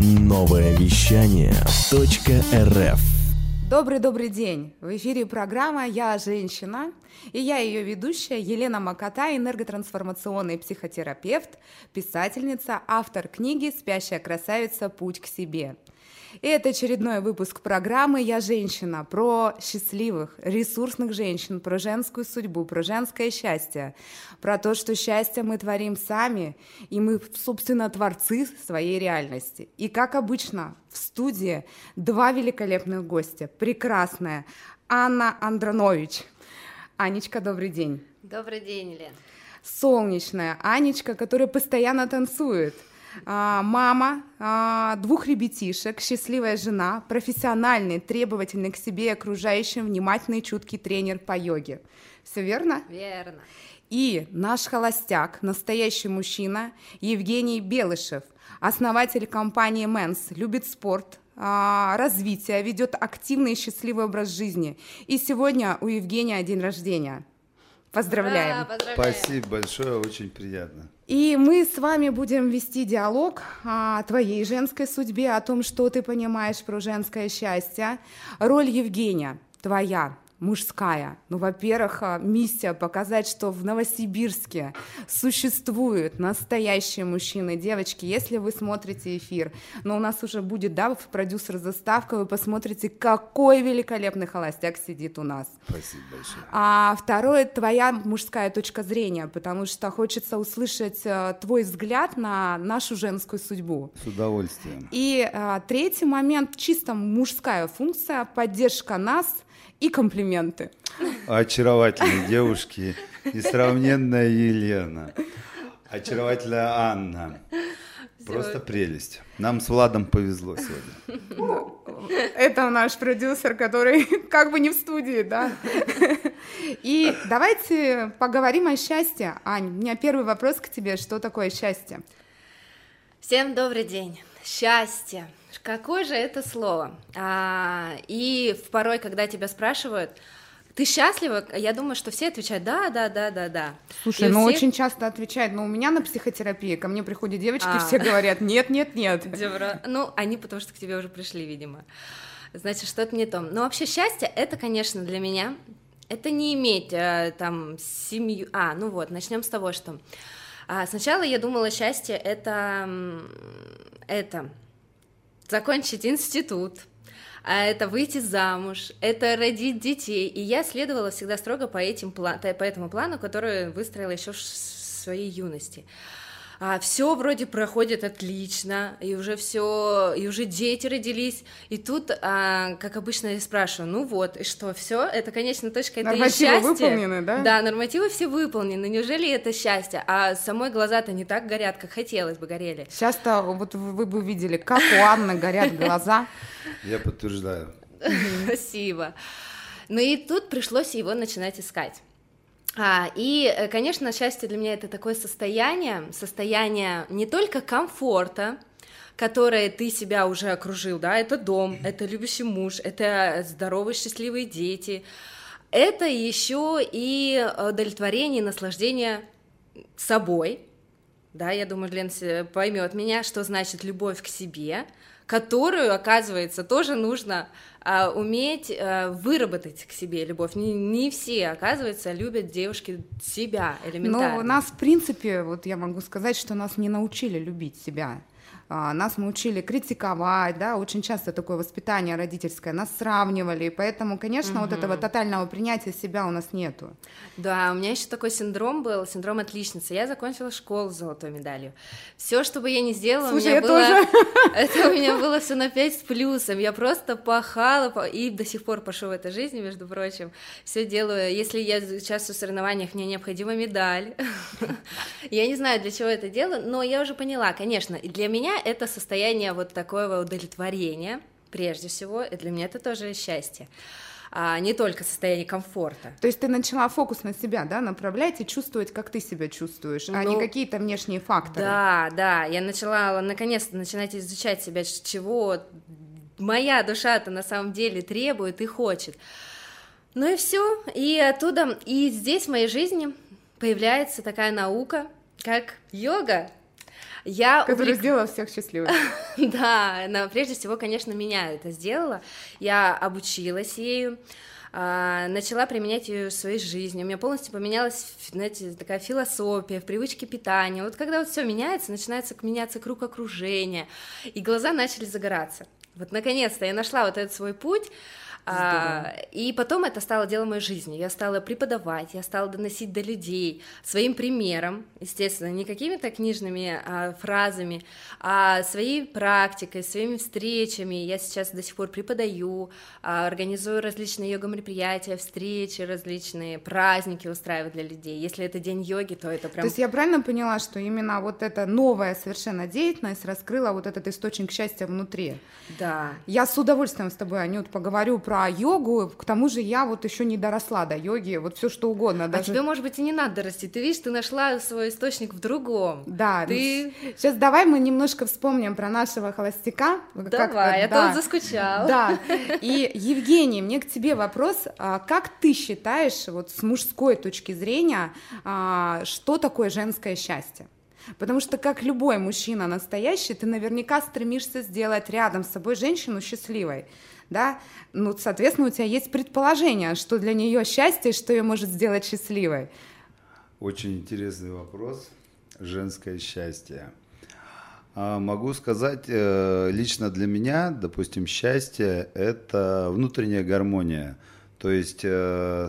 Новое вещание .рф Добрый-добрый день! В эфире программа «Я женщина» и я ее ведущая Елена Маката, энерготрансформационный психотерапевт, писательница, автор книги «Спящая красавица. Путь к себе». Это очередной выпуск программы «Я женщина» про счастливых, ресурсных женщин, про женскую судьбу, про женское счастье, про то, что счастье мы творим сами, и мы, собственно, творцы своей реальности. И, как обычно, в студии два великолепных гостя. Прекрасная Анна Андронович. Анечка, добрый день. Добрый день, Лен. Солнечная Анечка, которая постоянно танцует – мама а, двух ребятишек, счастливая жена, профессиональный, требовательный к себе и окружающим, внимательный, чуткий тренер по йоге. Все верно? Верно. И наш холостяк, настоящий мужчина, Евгений Белышев, основатель компании Мэнс, любит спорт, а, развитие, ведет активный и счастливый образ жизни. И сегодня у Евгения день рождения. Поздравляем. Ура, поздравляем. Спасибо большое, очень приятно. И мы с вами будем вести диалог о твоей женской судьбе, о том, что ты понимаешь про женское счастье. Роль Евгения твоя мужская. Ну, во-первых, а, миссия показать, что в Новосибирске существуют настоящие мужчины, девочки. Если вы смотрите эфир, но у нас уже будет, да, продюсер заставка, вы посмотрите, какой великолепный холостяк сидит у нас. Спасибо большое. А второе, твоя мужская точка зрения, потому что хочется услышать а, твой взгляд на нашу женскую судьбу. С удовольствием. И а, третий момент, чисто мужская функция, поддержка нас – и комплименты. Очаровательные девушки, несравненная Елена, очаровательная Анна. Просто прелесть. Нам с Владом повезло сегодня. Это наш продюсер, который как бы не в студии, да. И давайте поговорим о счастье. Ань, у меня первый вопрос к тебе. Что такое счастье? Всем добрый день. Счастье. Какое же это слово? А, и порой, когда тебя спрашивают, ты счастлива? Я думаю, что все отвечают да, да, да, да, да. Слушай, и ну всех... очень часто отвечают, но у меня на психотерапии ко мне приходят девочки, а. все говорят нет, нет, нет. Ну, они потому что к тебе уже пришли, видимо. Значит, что-то не то. Но вообще счастье это, конечно, для меня это не иметь э, там семью. А, ну вот, начнем с того, что а, сначала я думала, счастье это это закончить институт, а это выйти замуж, это родить детей. И я следовала всегда строго по, этим, по этому плану, который выстроила еще в своей юности а, все вроде проходит отлично, и уже все, и уже дети родились, и тут, а, как обычно, я спрашиваю, ну вот, и что, все, это, конечно, точка, это нормативы счастье. выполнены, да? Да, нормативы все выполнены, неужели это счастье? А самой глаза-то не так горят, как хотелось бы горели. Сейчас-то вот вы бы увидели, как у Анны горят глаза. Я подтверждаю. Спасибо. Ну и тут пришлось его начинать искать. А, и, э, конечно, счастье для меня это такое состояние, состояние не только комфорта, которое ты себя уже окружил, да, это дом, это любящий муж, это здоровые, счастливые дети, это еще и удовлетворение, наслаждение собой, да, я думаю, Лен поймет меня, что значит любовь к себе, которую, оказывается, тоже нужно а, уметь а, выработать к себе любовь. Не, не все, оказывается, любят девушки себя элементарно. Но нас, в принципе, вот я могу сказать, что нас не научили любить себя. А, нас мы учили критиковать, да, очень часто такое воспитание родительское, нас сравнивали, и поэтому, конечно, угу. вот этого тотального принятия себя у нас нету. Да, у меня еще такой синдром был, синдром отличницы. Я закончила школу с золотой медалью. Все, что бы я ни сделала, Слушай, у меня было, тоже. это у меня было все на 5 с плюсом. Я просто пахала, и до сих пор пошу в этой жизни, между прочим. Все делаю. Если я участвую в соревнованиях, мне необходима медаль. Я не знаю, для чего это делаю, но я уже поняла, конечно, для меня это состояние вот такого удовлетворения, прежде всего, и для меня это тоже счастье а не только состояние комфорта. То есть ты начала фокус на себя, да, направлять и чувствовать, как ты себя чувствуешь, ну, а не ну, какие-то внешние факторы. Да, да, я начала наконец-то начинать изучать себя, чего моя душа-то на самом деле требует и хочет. Ну и все, и оттуда, и здесь в моей жизни появляется такая наука, как йога. Я Которая увлек- сделала всех счастливыми. Да, но прежде всего, конечно, меня это сделала. Я обучилась ею, а, начала применять ее в своей жизни. У меня полностью поменялась, знаете, такая философия, в привычке питания. Вот когда вот все меняется, начинается меняться круг окружения, и глаза начали загораться. Вот наконец-то я нашла вот этот свой путь. А, и потом это стало делом моей жизни. Я стала преподавать, я стала доносить до людей своим примером, естественно, не какими-то книжными а, фразами, а своей практикой, своими встречами. Я сейчас до сих пор преподаю, а, организую различные йога-мероприятия, встречи различные, праздники устраиваю для людей. Если это день йоги, то это прям... То есть я правильно поняла, что именно вот эта новая совершенно деятельность раскрыла вот этот источник счастья внутри? Да. Я с удовольствием с тобой, Анют, поговорю про йогу. К тому же я вот еще не доросла до йоги, вот все что угодно. А Даже... тебе, может быть, и не надо расти. Ты видишь, ты нашла свой источник в другом. Да, Ты- сейчас давай мы немножко вспомним про нашего холостяка. Давай, а то он заскучал. Да, и, Евгений, мне к тебе вопрос. А Как ты считаешь, вот с мужской точки зрения, а, что такое женское счастье? Потому что, как любой мужчина настоящий, ты наверняка стремишься сделать рядом с собой женщину счастливой. Да? Ну, соответственно, у тебя есть предположение, что для нее счастье, что ее может сделать счастливой. Очень интересный вопрос. Женское счастье. А, Могу сказать, э, лично для меня, допустим, счастье – это внутренняя гармония. То есть э,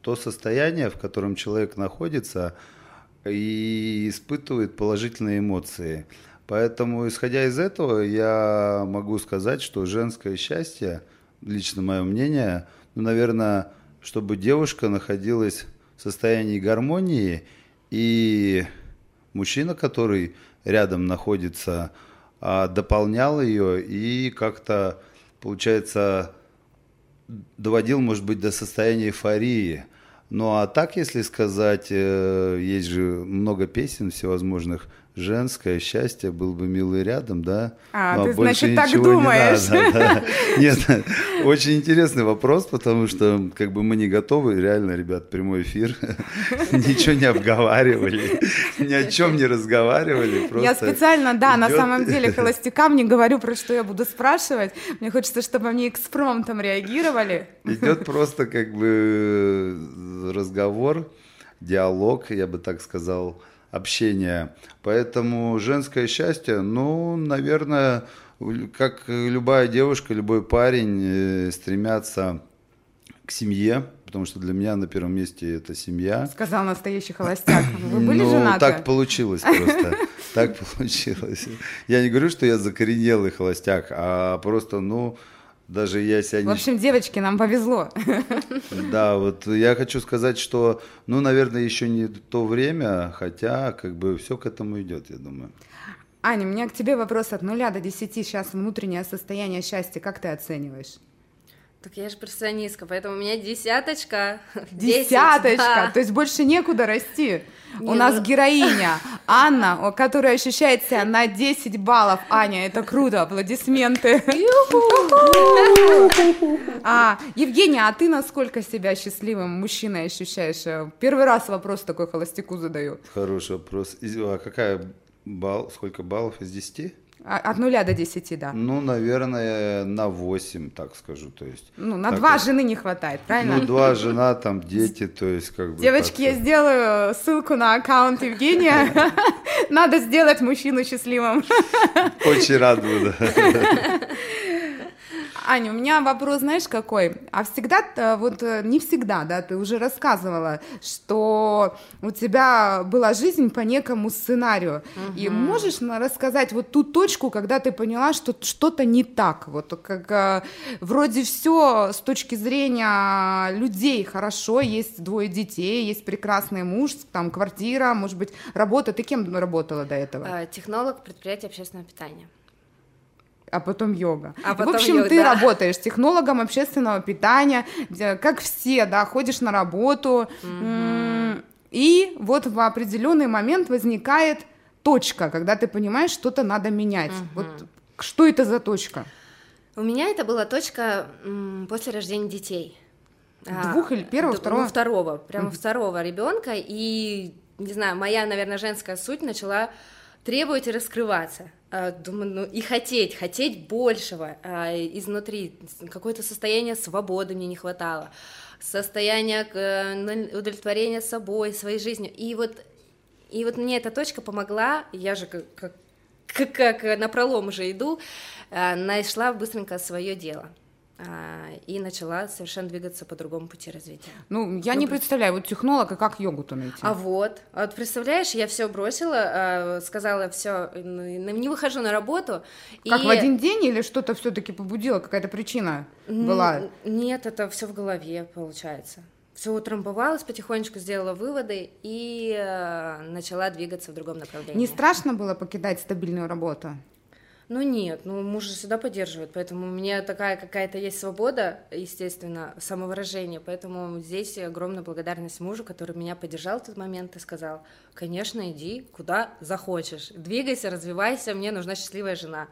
то состояние, в котором человек находится и испытывает положительные эмоции. Поэтому, исходя из этого, я могу сказать, что женское счастье, лично мое мнение, ну, наверное, чтобы девушка находилась в состоянии гармонии, и мужчина, который рядом находится, а, дополнял ее и как-то, получается, доводил, может быть, до состояния эйфории. Ну а так, если сказать, э, есть же много песен всевозможных, женское счастье был бы милый рядом, да? А, Ну, ты, больше значит, так ничего не думаешь. надо, да. Нет, очень интересный вопрос, потому что как бы мы не готовы, реально, ребят, прямой эфир, ничего не обговаривали, ни о чем не разговаривали. Я специально, да, на самом деле холостякам не говорю, про что я буду спрашивать. Мне хочется, чтобы они экспромтом реагировали. Идет просто как бы разговор, диалог, я бы так сказал, общение. Поэтому женское счастье, ну, наверное, как любая девушка, любой парень э, стремятся к семье, потому что для меня на первом месте это семья. Сказал настоящий холостяк. Вы были ну, женаты? так получилось просто. Так получилось. Я не говорю, что я закоренелый холостяк, а просто, ну, даже я себя В не общем, девочки, нам повезло. Да, вот я хочу сказать, что, ну, наверное, еще не то время, хотя как бы все к этому идет, я думаю. Аня, у меня к тебе вопрос от нуля до десяти. Сейчас внутреннее состояние счастья, как ты оцениваешь? Так я же перфекционистка, поэтому у меня десяточка. Десяточка, да. то есть больше некуда расти. У Не, нас ну- героиня Анна, которая ощущает себя на 10 баллов. Аня, это круто, аплодисменты. А, Евгения, а ты насколько себя счастливым мужчиной ощущаешь? Э, Первый раз вопрос такой холостяку задаю. Хороший вопрос. А какая балл, сколько баллов из 10? А, От нуля до десяти, да. Ну, наверное, на 8, так скажу, то есть. Ну, на два вот. жены не хватает, правильно? Ну, два жена, там, дети, то есть, как бы... Девочки, я сделаю ссылку на аккаунт Евгения. Надо сделать мужчину счастливым. Очень рад буду. Аня, у меня вопрос, знаешь, какой? А всегда, э, вот э, не всегда, да, ты уже рассказывала, что у тебя была жизнь по некому сценарию. И можешь рассказать вот ту точку, когда ты поняла, что что-то не так? Вот как э, вроде все с точки зрения людей хорошо, есть двое детей, есть прекрасный муж, там квартира, может быть, работа. Ты кем работала до этого? Технолог предприятия общественного питания. А потом йога. А потом в общем, йога, ты да. работаешь технологом общественного питания, как все, да, ходишь на работу, и вот в определенный момент возникает точка, когда ты понимаешь, что-то надо менять. Вот что это за точка? У меня это была точка после рождения детей. А, Двух или первого, д- второго? Ну, второго, прямо второго ребенка. И, не знаю, моя, наверное, женская суть начала требовать и раскрываться. А, думаю, ну и хотеть, хотеть большего а, изнутри, какое-то состояние свободы мне не хватало, состояние удовлетворения собой, своей жизнью. И вот, и вот мне эта точка помогла, я же как, как, как на пролом уже иду, а, нашла быстренько свое дело. А, и начала совершенно двигаться по другому пути развития. Ну, я ну, не представляю, вот технолога как йогу-то найти? А вот, а вот представляешь, я все бросила, а, сказала все, не выхожу на работу. Как и... в один день или что-то все-таки побудило, какая-то причина была? Нет, это все в голове получается. Все утрамбовалось, потихонечку сделала выводы и начала двигаться в другом направлении. Не страшно было покидать стабильную работу? Ну нет, ну муж же всегда поддерживает, поэтому у меня такая какая-то есть свобода, естественно, самовыражение, поэтому здесь огромная благодарность мужу, который меня поддержал в тот момент и сказал, конечно, иди куда захочешь, двигайся, развивайся, мне нужна счастливая жена.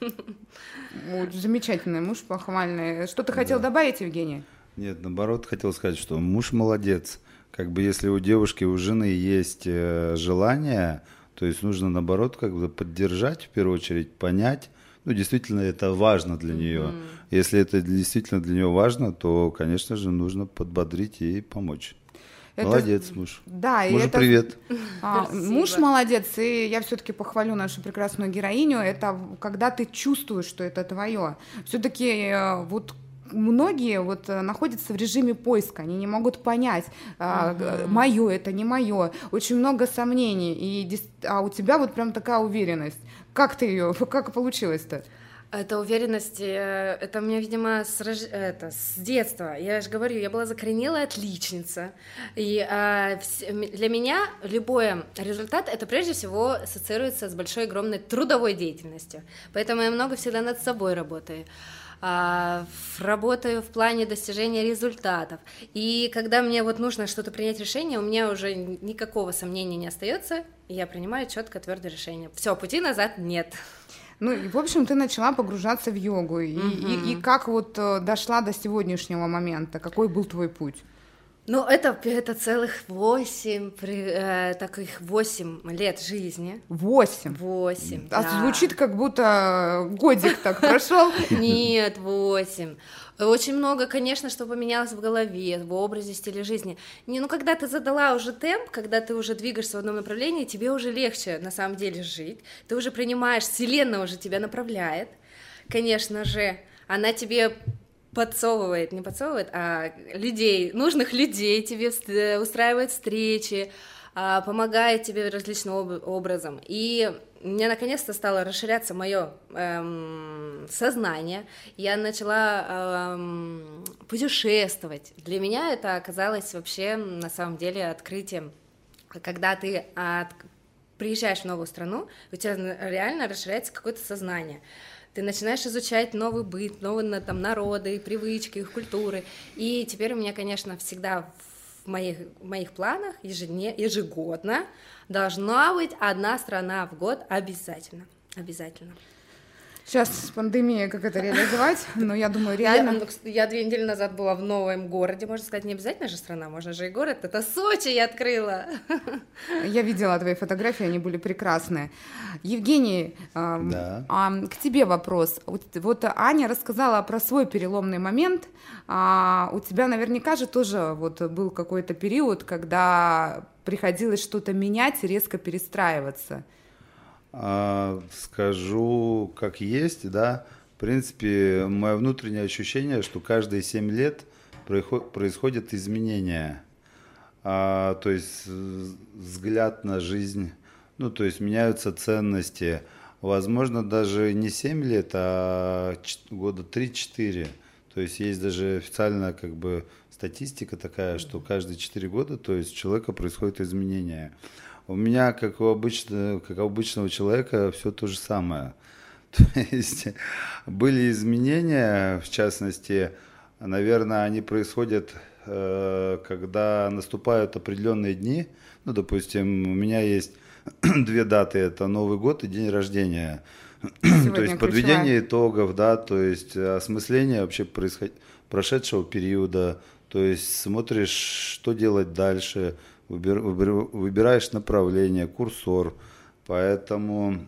Вот, замечательный муж, похвальный. Что ты хотел да. добавить, Евгений? Нет, наоборот, хотел сказать, что муж молодец. Как бы если у девушки, у жены есть э, желание, то есть нужно, наоборот, как бы поддержать, в первую очередь, понять, ну, действительно, это важно для нее. Mm-hmm. Если это действительно для нее важно, то, конечно же, нужно подбодрить и помочь. Это... Молодец, муж. Да, Мужу это... привет. А, муж молодец, и я все-таки похвалю нашу прекрасную героиню. Это когда ты чувствуешь, что это твое. Все-таки э, вот многие вот э, находятся в режиме поиска, они не могут понять, uh-huh. мое это не мое, очень много сомнений, и, а у тебя вот прям такая уверенность. Как ты ее, как получилось-то? Это уверенность, э, это у меня, видимо, с, рож... это, с детства. Я же говорю, я была закоренелая отличница. И а, для меня любой результат, это прежде всего ассоциируется с большой, огромной трудовой деятельностью. Поэтому я много всегда над собой работаю. А, работаю в плане достижения результатов. И когда мне вот нужно что-то принять решение, у меня уже никакого сомнения не остается, и я принимаю четко твердое решение. Все, пути назад нет. Ну, и, в общем, ты начала погружаться в йогу. И, угу. и, и как вот э, дошла до сегодняшнего момента? Какой был твой путь? Ну, это, это целых восемь, э, таких восемь лет жизни. Восемь? Восемь, А да. звучит, как будто годик так прошел. Нет, восемь. Очень много, конечно, что поменялось в голове, в образе, стиле жизни. Не, ну, когда ты задала уже темп, когда ты уже двигаешься в одном направлении, тебе уже легче, на самом деле, жить. Ты уже принимаешь, вселенная уже тебя направляет, конечно же. Она тебе подсовывает, не подсовывает, а людей, нужных людей тебе устраивает встречи, а, помогает тебе различным об- образом. И мне наконец-то стало расширяться мое эм, сознание. Я начала эм, путешествовать. Для меня это оказалось вообще на самом деле открытием, когда ты от, приезжаешь в новую страну, у тебя реально расширяется какое-то сознание ты начинаешь изучать новый быт, новые там, народы, привычки, их культуры. И теперь у меня, конечно, всегда в моих, в моих планах ежедне, ежегодно должна быть одна страна в год обязательно. Обязательно. Сейчас с пандемией как это реализовать, но я думаю, реально... Я, ну, я две недели назад была в новом городе, можно сказать, не обязательно же страна, можно же и город, это Сочи я открыла. Я видела твои фотографии, они были прекрасные. Евгений, да. а, к тебе вопрос. Вот, вот Аня рассказала про свой переломный момент, а у тебя наверняка же тоже вот был какой-то период, когда приходилось что-то менять, резко перестраиваться. А, скажу, как есть, да. В принципе, мое внутреннее ощущение, что каждые 7 лет происходят изменения. А, то есть взгляд на жизнь, ну, то есть меняются ценности. Возможно, даже не 7 лет, а года 3-4. То есть есть даже официальная как бы статистика такая, что каждые 4 года, то есть у человека происходят изменения. У меня, как у, обычного, как у обычного человека, все то же самое. То есть были изменения, в частности, наверное, они происходят, э, когда наступают определенные дни. Ну, допустим, у меня есть две даты, это Новый год и день рождения. Сегодня то есть подведение итогов, да, то есть осмысление вообще происход... прошедшего периода, то есть смотришь, что делать дальше, выбираешь направление, курсор, Поэтому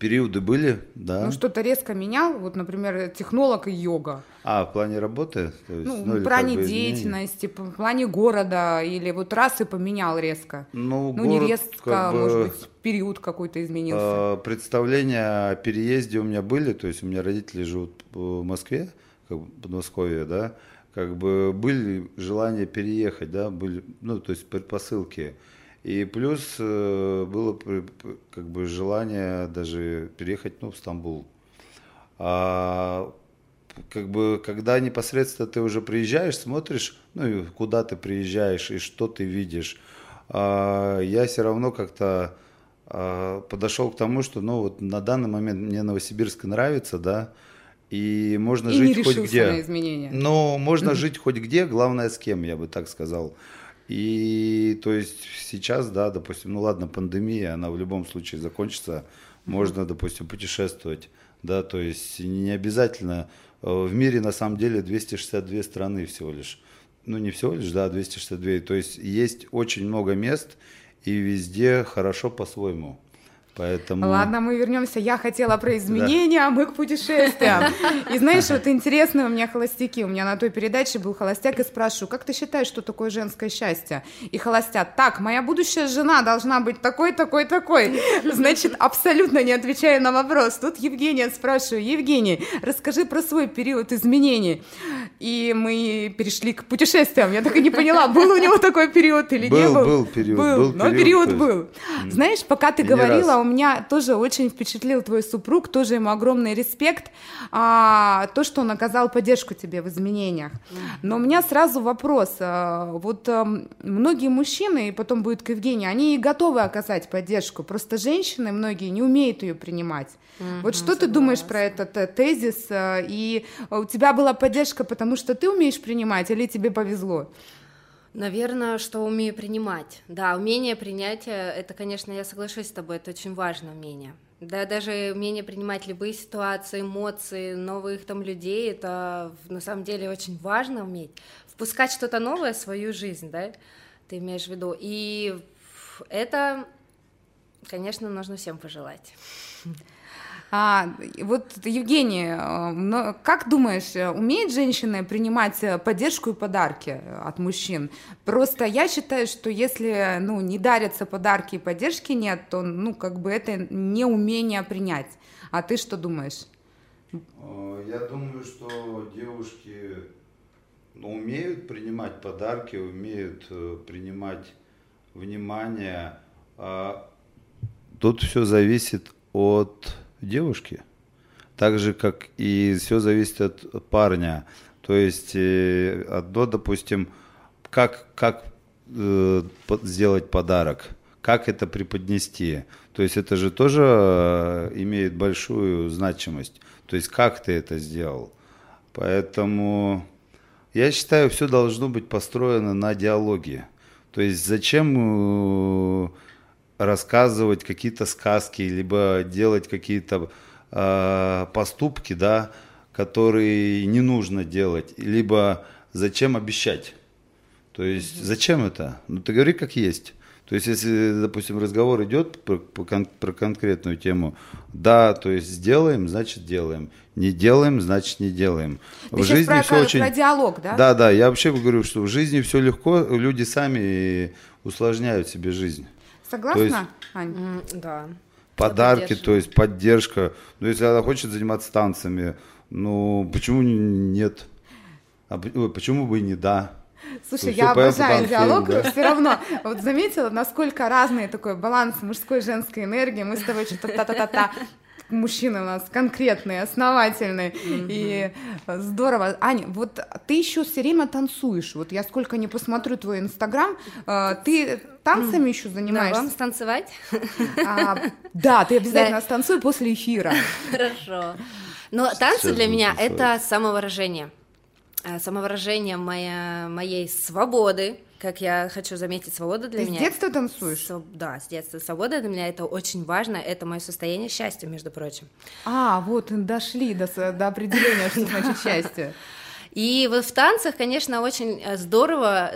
периоды были, да. Ну, что-то резко менял, вот, например, технолог и йога. А, в плане работы? То есть, ну, ну, в плане как бы деятельности, в плане города, или вот раз и поменял резко. Ну, ну город, не резко, как бы, может быть, период какой-то изменился. Э, представления о переезде у меня были, то есть у меня родители живут в Москве, как бы Подмосковье, да, как бы были желания переехать, да, были, ну, то есть предпосылки. И плюс э, было как бы желание даже переехать ну, в Стамбул. А, как бы, когда непосредственно ты уже приезжаешь, смотришь, ну и куда ты приезжаешь и что ты видишь, а, я все равно как-то а, подошел к тому, что ну вот на данный момент мне Новосибирск нравится, да, и можно и жить не хоть где. На изменения. Но можно жить хоть где, главное с кем, я бы так сказал. И то есть сейчас, да, допустим, ну ладно, пандемия, она в любом случае закончится, можно, допустим, путешествовать, да, то есть не обязательно, э, в мире на самом деле 262 страны всего лишь, ну не всего лишь, да, 262, то есть есть очень много мест, и везде хорошо по-своему. Поэтому... Ладно, мы вернемся. Я хотела про изменения, да. а мы к путешествиям. И знаешь, вот интересные у меня холостяки. У меня на той передаче был холостяк, и спрашиваю, как ты считаешь, что такое женское счастье? И холостяк, так, моя будущая жена должна быть такой, такой, такой. Значит, абсолютно не отвечая на вопрос. Тут Евгения спрашиваю, Евгений, расскажи про свой период изменений. И мы перешли к путешествиям. Я так и не поняла, был у него такой период или был, не был. Был период. Был, был но период, период был. Знаешь, пока ты говорила, у меня тоже очень впечатлил твой супруг, тоже ему огромный респект, а, то, что он оказал поддержку тебе в изменениях. Но у меня сразу вопрос. А, вот а, многие мужчины, и потом будет к Евгении, они готовы оказать поддержку, просто женщины многие не умеют ее принимать. Mm-hmm, вот что согласна. ты думаешь про этот э, тезис? Э, и у тебя была поддержка, потому что ты умеешь принимать, или тебе повезло? Наверное, что умею принимать. Да, умение принятия, это, конечно, я соглашусь с тобой, это очень важное умение. Да, даже умение принимать любые ситуации, эмоции, новых там людей, это на самом деле очень важно уметь. Впускать что-то новое в свою жизнь, да, ты имеешь в виду. И это, конечно, нужно всем пожелать. А, вот, Евгений, э, как думаешь, умеет женщина принимать э, поддержку и подарки от мужчин? Просто я считаю, что если ну, не дарятся подарки и поддержки нет, то ну, как бы это не умение принять. А ты что думаешь? Э, я думаю, что девушки ну, умеют принимать подарки, умеют принимать внимание. А тут все зависит от девушки, так же, как и все зависит от парня. То есть э, одно, допустим, как, как э, сделать подарок, как это преподнести. То есть это же тоже э, имеет большую значимость. То есть как ты это сделал. Поэтому я считаю, все должно быть построено на диалоге. То есть зачем рассказывать какие-то сказки, либо делать какие-то э, поступки, да, которые не нужно делать, либо зачем обещать. То есть зачем это? Ну ты говори как есть. То есть, если, допустим, разговор идет про, про конкретную тему, да, то есть сделаем, значит делаем. Не делаем, значит не делаем. Ты в жизни про, все очень... про диалог, да? Да, да. Я вообще говорю, что в жизни все легко, люди сами усложняют себе жизнь. Согласна, есть, Ань? Mm, да. Подарки, то есть поддержка. Ну, если она хочет заниматься танцами, ну, почему нет? А почему бы и не да? Слушай, я обожаю диалог, да? все равно, вот заметила, насколько разный такой баланс мужской и женской энергии, мы с тобой что-то та-та-та-та, мужчины у нас конкретные, основательные. Mm-hmm. И здорово. Аня, вот ты еще все время танцуешь. Вот я сколько не посмотрю твой инстаграм, э, ты танцами еще занимаешься? Да, вам станцевать? А, да, ты обязательно да. станцуй после эфира. Хорошо. Но танцы для меня — это самовыражение. Э, самовыражение моя, моей свободы, как я хочу заметить, свобода для Ты меня. с детства танцуешь? Со, да, с детства. Свобода для меня это очень важно, это мое состояние счастья, между прочим. А, вот дошли до, до определения, что значит счастье. И вот в танцах, конечно, очень э, здорово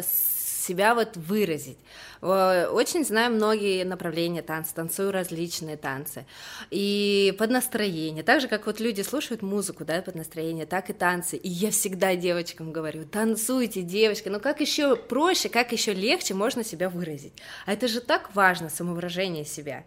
себя вот выразить. Э, очень знаю многие направления танца, танцую различные танцы. И под настроение. Так же, как вот люди слушают музыку, да, под настроение, так и танцы. И я всегда девочкам говорю, танцуйте, девочки. Ну как еще проще, как еще легче можно себя выразить? А это же так важно, самовыражение себя.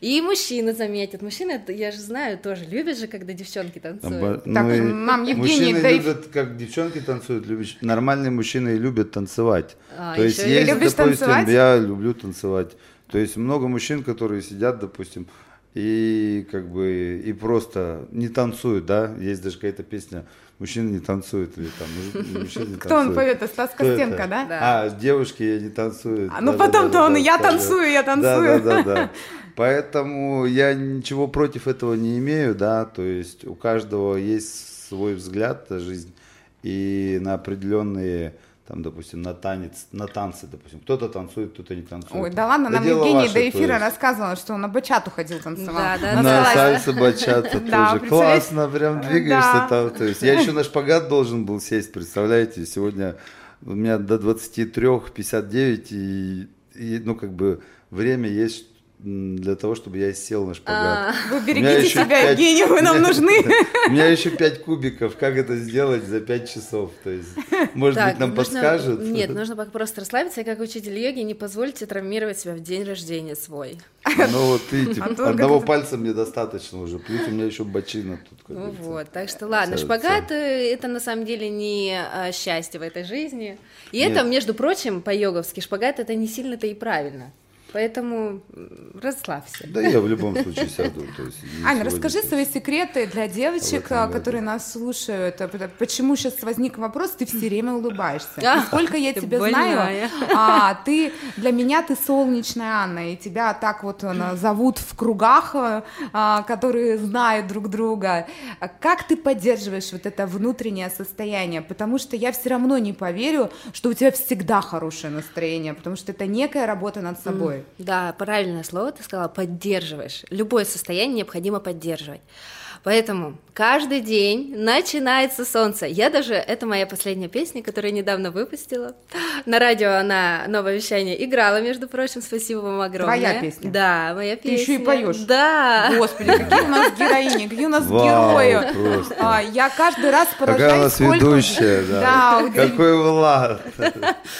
И мужчины заметят. Мужчины, я же знаю, тоже любят же, когда девчонки танцуют. Так, Ну, мам, Евгений, мужчины да любят, как девчонки танцуют, любят, нормальные мужчины любят танцевать. А, То есть есть, допустим, танцевать? я люблю танцевать. То есть много мужчин, которые сидят, допустим, и как бы и просто не танцуют, да? Есть даже какая-то песня "Мужчины не танцуют" или там «Муж- «Мужчины не Кто он танцуют». поет? Стас? Костенко, да? Да. А, девушки не танцуют. А, ну потом-то он, «Я танцую, я танцую». да, да, да. Поэтому я ничего против этого не имею, да, то есть у каждого есть свой взгляд на жизнь и на определенные, там, допустим, на танец, на танцы, допустим. Кто-то танцует, кто-то не танцует. Ой, да ладно, нам дело Евгений ваше, до эфира есть. рассказывал, что он на бачату ходил танцевал. Да, да, На сальсу бачата Да, тоже. Классно, прям двигаешься Да. там. То есть я еще на шпагат должен был сесть, представляете, сегодня у меня до 23, 59, и, и ну как бы время есть для того, чтобы я сел на шпагат. Вы У меня берегите себя, пять- Евгений, вы нам нужны. У меня еще 5 кубиков. Как это сделать за 5 часов? То есть, может быть, нам подскажут? Нет, нужно просто расслабиться, и как учитель йоги не позвольте травмировать себя в день рождения свой. Ну вот видите, Антон, одного пальца мне достаточно уже. Плюс у меня еще бочина тут. Ну вот, так что ладно, шпагат э, это на самом деле не а, счастье в этой жизни. И это, между прочим, по-йоговски шпагат это не сильно-то и правильно. Поэтому расслабься. Да я в любом случае сяду. то есть, Аня, расскажи есть. свои секреты для девочек, а, которые нас слушают. А, Почему сейчас возник вопрос, ты все время улыбаешься? А, И Сколько я ты тебя знаю, а, ты для меня ты солнечная Анна, и тебя так вот а, зовут в кругах, а, которые знают друг друга. А Как ты поддерживаешь вот это внутреннее состояние? Потому что я все равно не поверю, что у тебя всегда хорошее настроение, потому что это некая работа над собой. Да, правильное слово ты сказала, поддерживаешь. Любое состояние необходимо поддерживать. Поэтому каждый день начинается солнце. Я даже, это моя последняя песня, которую я недавно выпустила. На радио она, новое вещание, играла, между прочим, спасибо вам огромное. Твоя песня? Да, моя Ты песня. еще и поешь? Да. Господи, какие у нас героини, какие у нас Вау, герои. просто. А, я каждый раз Какая у поражаюсь, нас сколько... ведущая, да. Да, Какой Влад.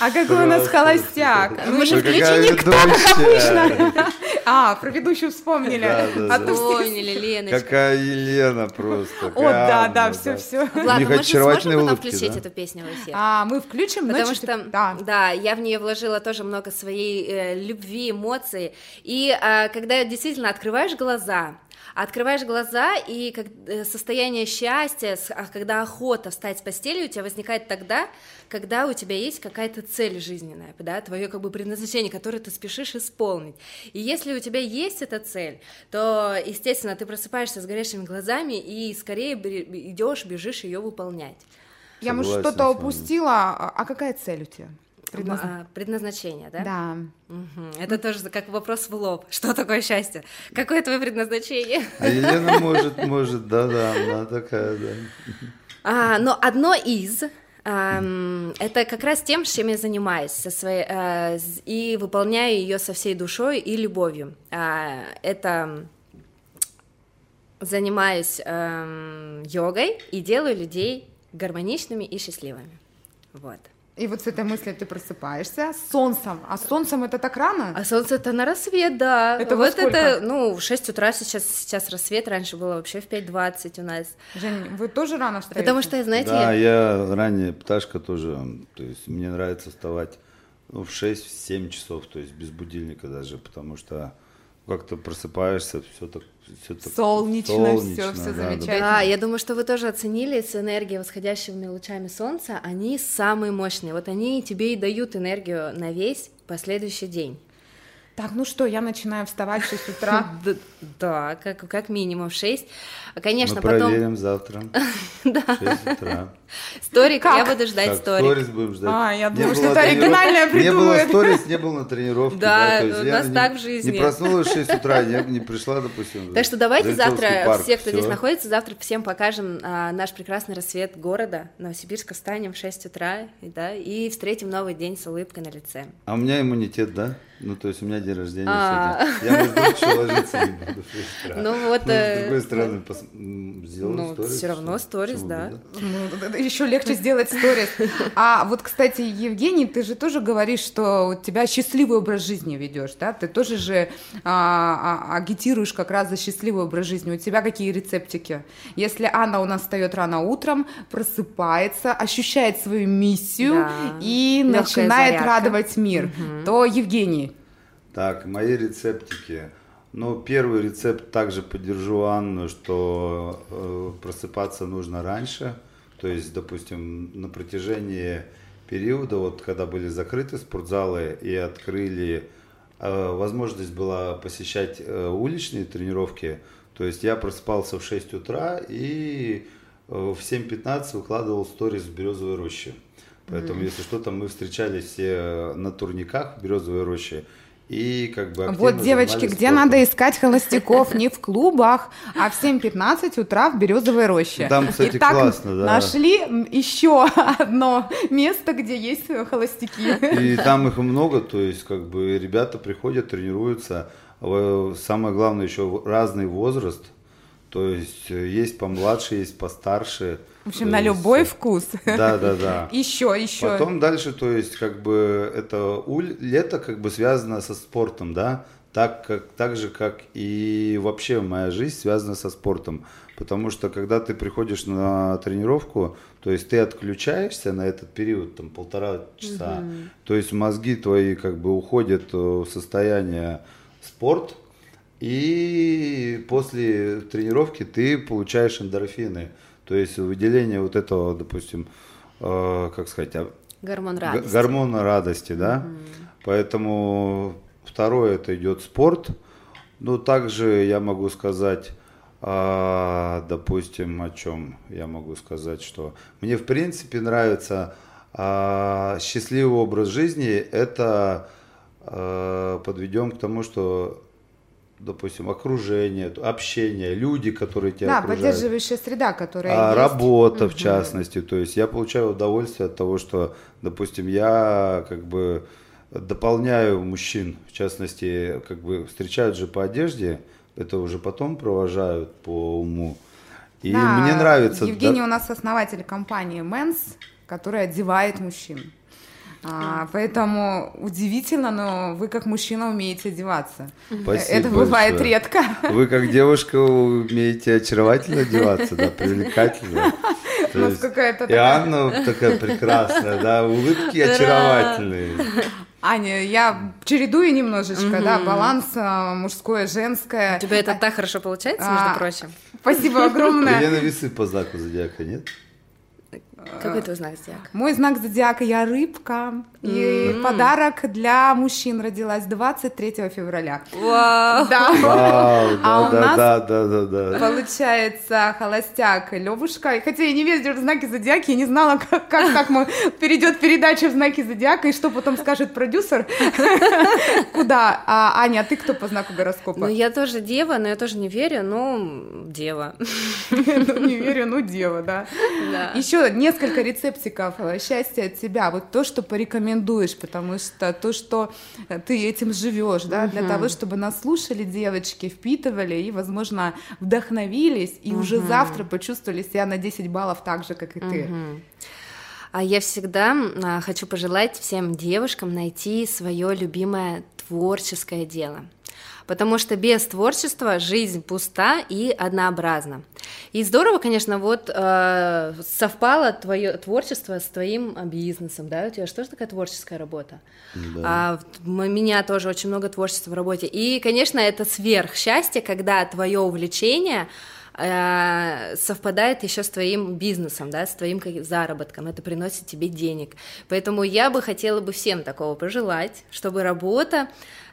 А какой у нас холостяк. Мы же включили Кто, как обычно. А, про ведущую вспомнили. А Поняли, Леночка. Какая Елена просто. О, да, да, все, все. Ладно, мы сможем потом включить эту песню в эфир? А, мы включим, Потому что, да. я в нее вложила тоже много своей э, любви, эмоций. И э, когда действительно открываешь глаза, открываешь глаза, и как, э, состояние счастья, а когда охота встать с постели у тебя возникает тогда, когда у тебя есть какая-то цель жизненная, да, твое как бы предназначение, которое ты спешишь исполнить. И если у тебя есть эта цель, то, естественно, ты просыпаешься с горящими глазами и скорее идешь, бежишь ее выполнять. Я, может, что-то упустила. А а какая цель у тебя? Предназна- А, Предназначение, да? Да. Мгм. Это тоже как вопрос в лоб. Что такое счастье? Какое твое предназначение? А Елена может, может, да-да, она такая, да. А, но одно из это как раз тем, чем я занимаюсь со своей, а, и выполняю ее со всей душой и любовью. А, это занимаюсь йогой и делаю людей гармоничными и счастливыми. Вот. И вот с этой мыслью ты просыпаешься с солнцем. А с солнцем это так рано? А солнце это на рассвет, да. Это во вот сколько? это, ну, в 6 утра сейчас, сейчас рассвет, раньше было вообще в 5.20 у нас. Жень, вы тоже рано встаете? Потому что, знаете, Да, я- я ранее пташка тоже, то есть мне нравится вставать ну, в 6-7 часов, то есть без будильника даже, потому что как-то просыпаешься, все так, все так Солнечно, всё, всё да, да. замечательно. Да, я думаю, что вы тоже оценили с энергией восходящими лучами солнца, они самые мощные. Вот они тебе и дают энергию на весь последующий день. Так, ну что, я начинаю вставать в 6 утра. Да, как, как минимум в 6. А, Конечно, Мы потом... проверим завтра. Да. В 6 утра. Сторик, Как? я буду ждать Так, сторик. сторис будем ждать. А, я Не думала, что было это оригинальное Не было сторис, не было на тренировке. Да, есть у нас не- так в жизни. Не проснулась в 6 утра, не, не пришла, допустим. Так что давайте завтра, парк, все, кто здесь находится, завтра всем покажем а, наш прекрасный рассвет города. Новосибирска встанем в 6 утра и, да, и встретим новый день с улыбкой на лице. А у меня иммунитет, да? Ну, то есть у меня день рождения А. сегодня. Я, может быть, еще ложиться не буду в 6 утра. Ну вот, Ну, э, с другой стороны, пос- м, сделаем ну, сторис, всё равно сторис, да. Еще легче сделать сторис. А вот, кстати, Евгений, ты же тоже говоришь, что у тебя счастливый образ жизни ведешь, да? Ты тоже же а, а, агитируешь как раз за счастливый образ жизни. У тебя какие рецептики? Если Анна у нас встает рано утром, просыпается, ощущает свою миссию Да. и Лёгкая начинает зарядка. радовать мир, то Евгений. Так, мои рецептики. Ну, первый рецепт также поддержу Анну, что э, просыпаться нужно раньше. То есть, допустим, на протяжении периода, вот когда были закрыты спортзалы и открыли, э, возможность была посещать э, уличные тренировки. То есть я просыпался в 6 утра и э, в 7.15 выкладывал сторис в Березовой роще. Поэтому, если что, там мы встречались все на турниках в Березовой роще. И как бы Вот, девочки, где спортом. надо искать холостяков? Не в клубах, а в 7.15 утра в Березовой роще. Там, кстати, Итак, классно, да. нашли еще одно место, где есть холостяки. И там их много, то есть как бы ребята приходят, тренируются. Самое главное еще разный возраст. То есть э, есть помладше, есть постарше. В общем, То на есть, любой вкус. Да, да, да. Еще, еще. Потом дальше, то есть, как бы это уль- лето как бы связано со спортом, да, так, как, так же, как и вообще моя жизнь связана со спортом. Потому что когда ты приходишь на тренировку, то есть ты отключаешься на этот период, там полтора часа, то есть мозги твои как бы уходят э, в состояние спорт, и после тренировки ты получаешь эндорфины. То есть выделение вот этого, допустим, э, как сказать, а, Гормон радости. гормона радости, да. Поэтому второе это идет спорт. Ну, также я могу сказать, а, допустим, о чем я могу сказать, что мне в принципе нравится а, счастливый образ жизни. Это а, подведем к тому, что допустим, окружение, общение, люди, которые тебя Да, окружают. поддерживающая среда, которая А, есть. работа, в частности. То есть я получаю удовольствие от того, что, допустим, я как бы дополняю мужчин, в частности, как бы встречают же по одежде, это уже потом провожают по уму. И Да, мне нравится. Евгений да- у нас основатель компании Men's, которая одевает мужчин. А, поэтому удивительно, но вы как мужчина умеете одеваться. Спасибо Это бывает большое. редко. Вы как девушка умеете очаровательно одеваться, да, привлекательно. То У нас есть какая-то И такая- Анна такая прекрасная, да, улыбки очаровательные. Аня, я чередую немножечко, да, баланс а, мужское, женское. У тебя это так хорошо получается, А, между прочим. Спасибо огромное. Елены весы по знаку зодиака, нет? Какой твой знак зодиака? Мой знак зодиака я рыбка. И подарок для мужчин родилась 23 февраля. Вау! Да. Вау, А у да, нас- да, да, да. Получается, холостяк Левушка. Хотя я не везде в знаки зодиаки, я не знала, как, как, как мы перейдет передача в знаки зодиака, и что потом скажет продюсер. Куда? А, Аня, а ты кто по знаку гороскопа? Ну, я тоже дева, но я тоже не верю, но дева. Ну, не верю, ну дева, да. Да. Еще несколько рецептиков э, счастья от тебя. Вот то, что порекомендуешь, потому что то, что э, ты этим живешь, да, для того, чтобы нас слушали девочки, впитывали и, возможно, вдохновились, и уже завтра почувствовали себя на 10 баллов так же, как и ты. А я всегда а, хочу пожелать всем девушкам найти свое любимое творческое дело. Потому что без творчества жизнь пуста и однообразна. И здорово, конечно, вот э, совпало твое творчество с твоим а, бизнесом, да? У тебя же тоже такая творческая работа. А, в- у меня тоже очень много творчества в работе. И, конечно, это сверхсчастье, когда твое увлечение э, совпадает еще с твоим бизнесом, да, с твоим заработком, это приносит тебе денег. Поэтому я бы хотела бы всем такого пожелать, чтобы работа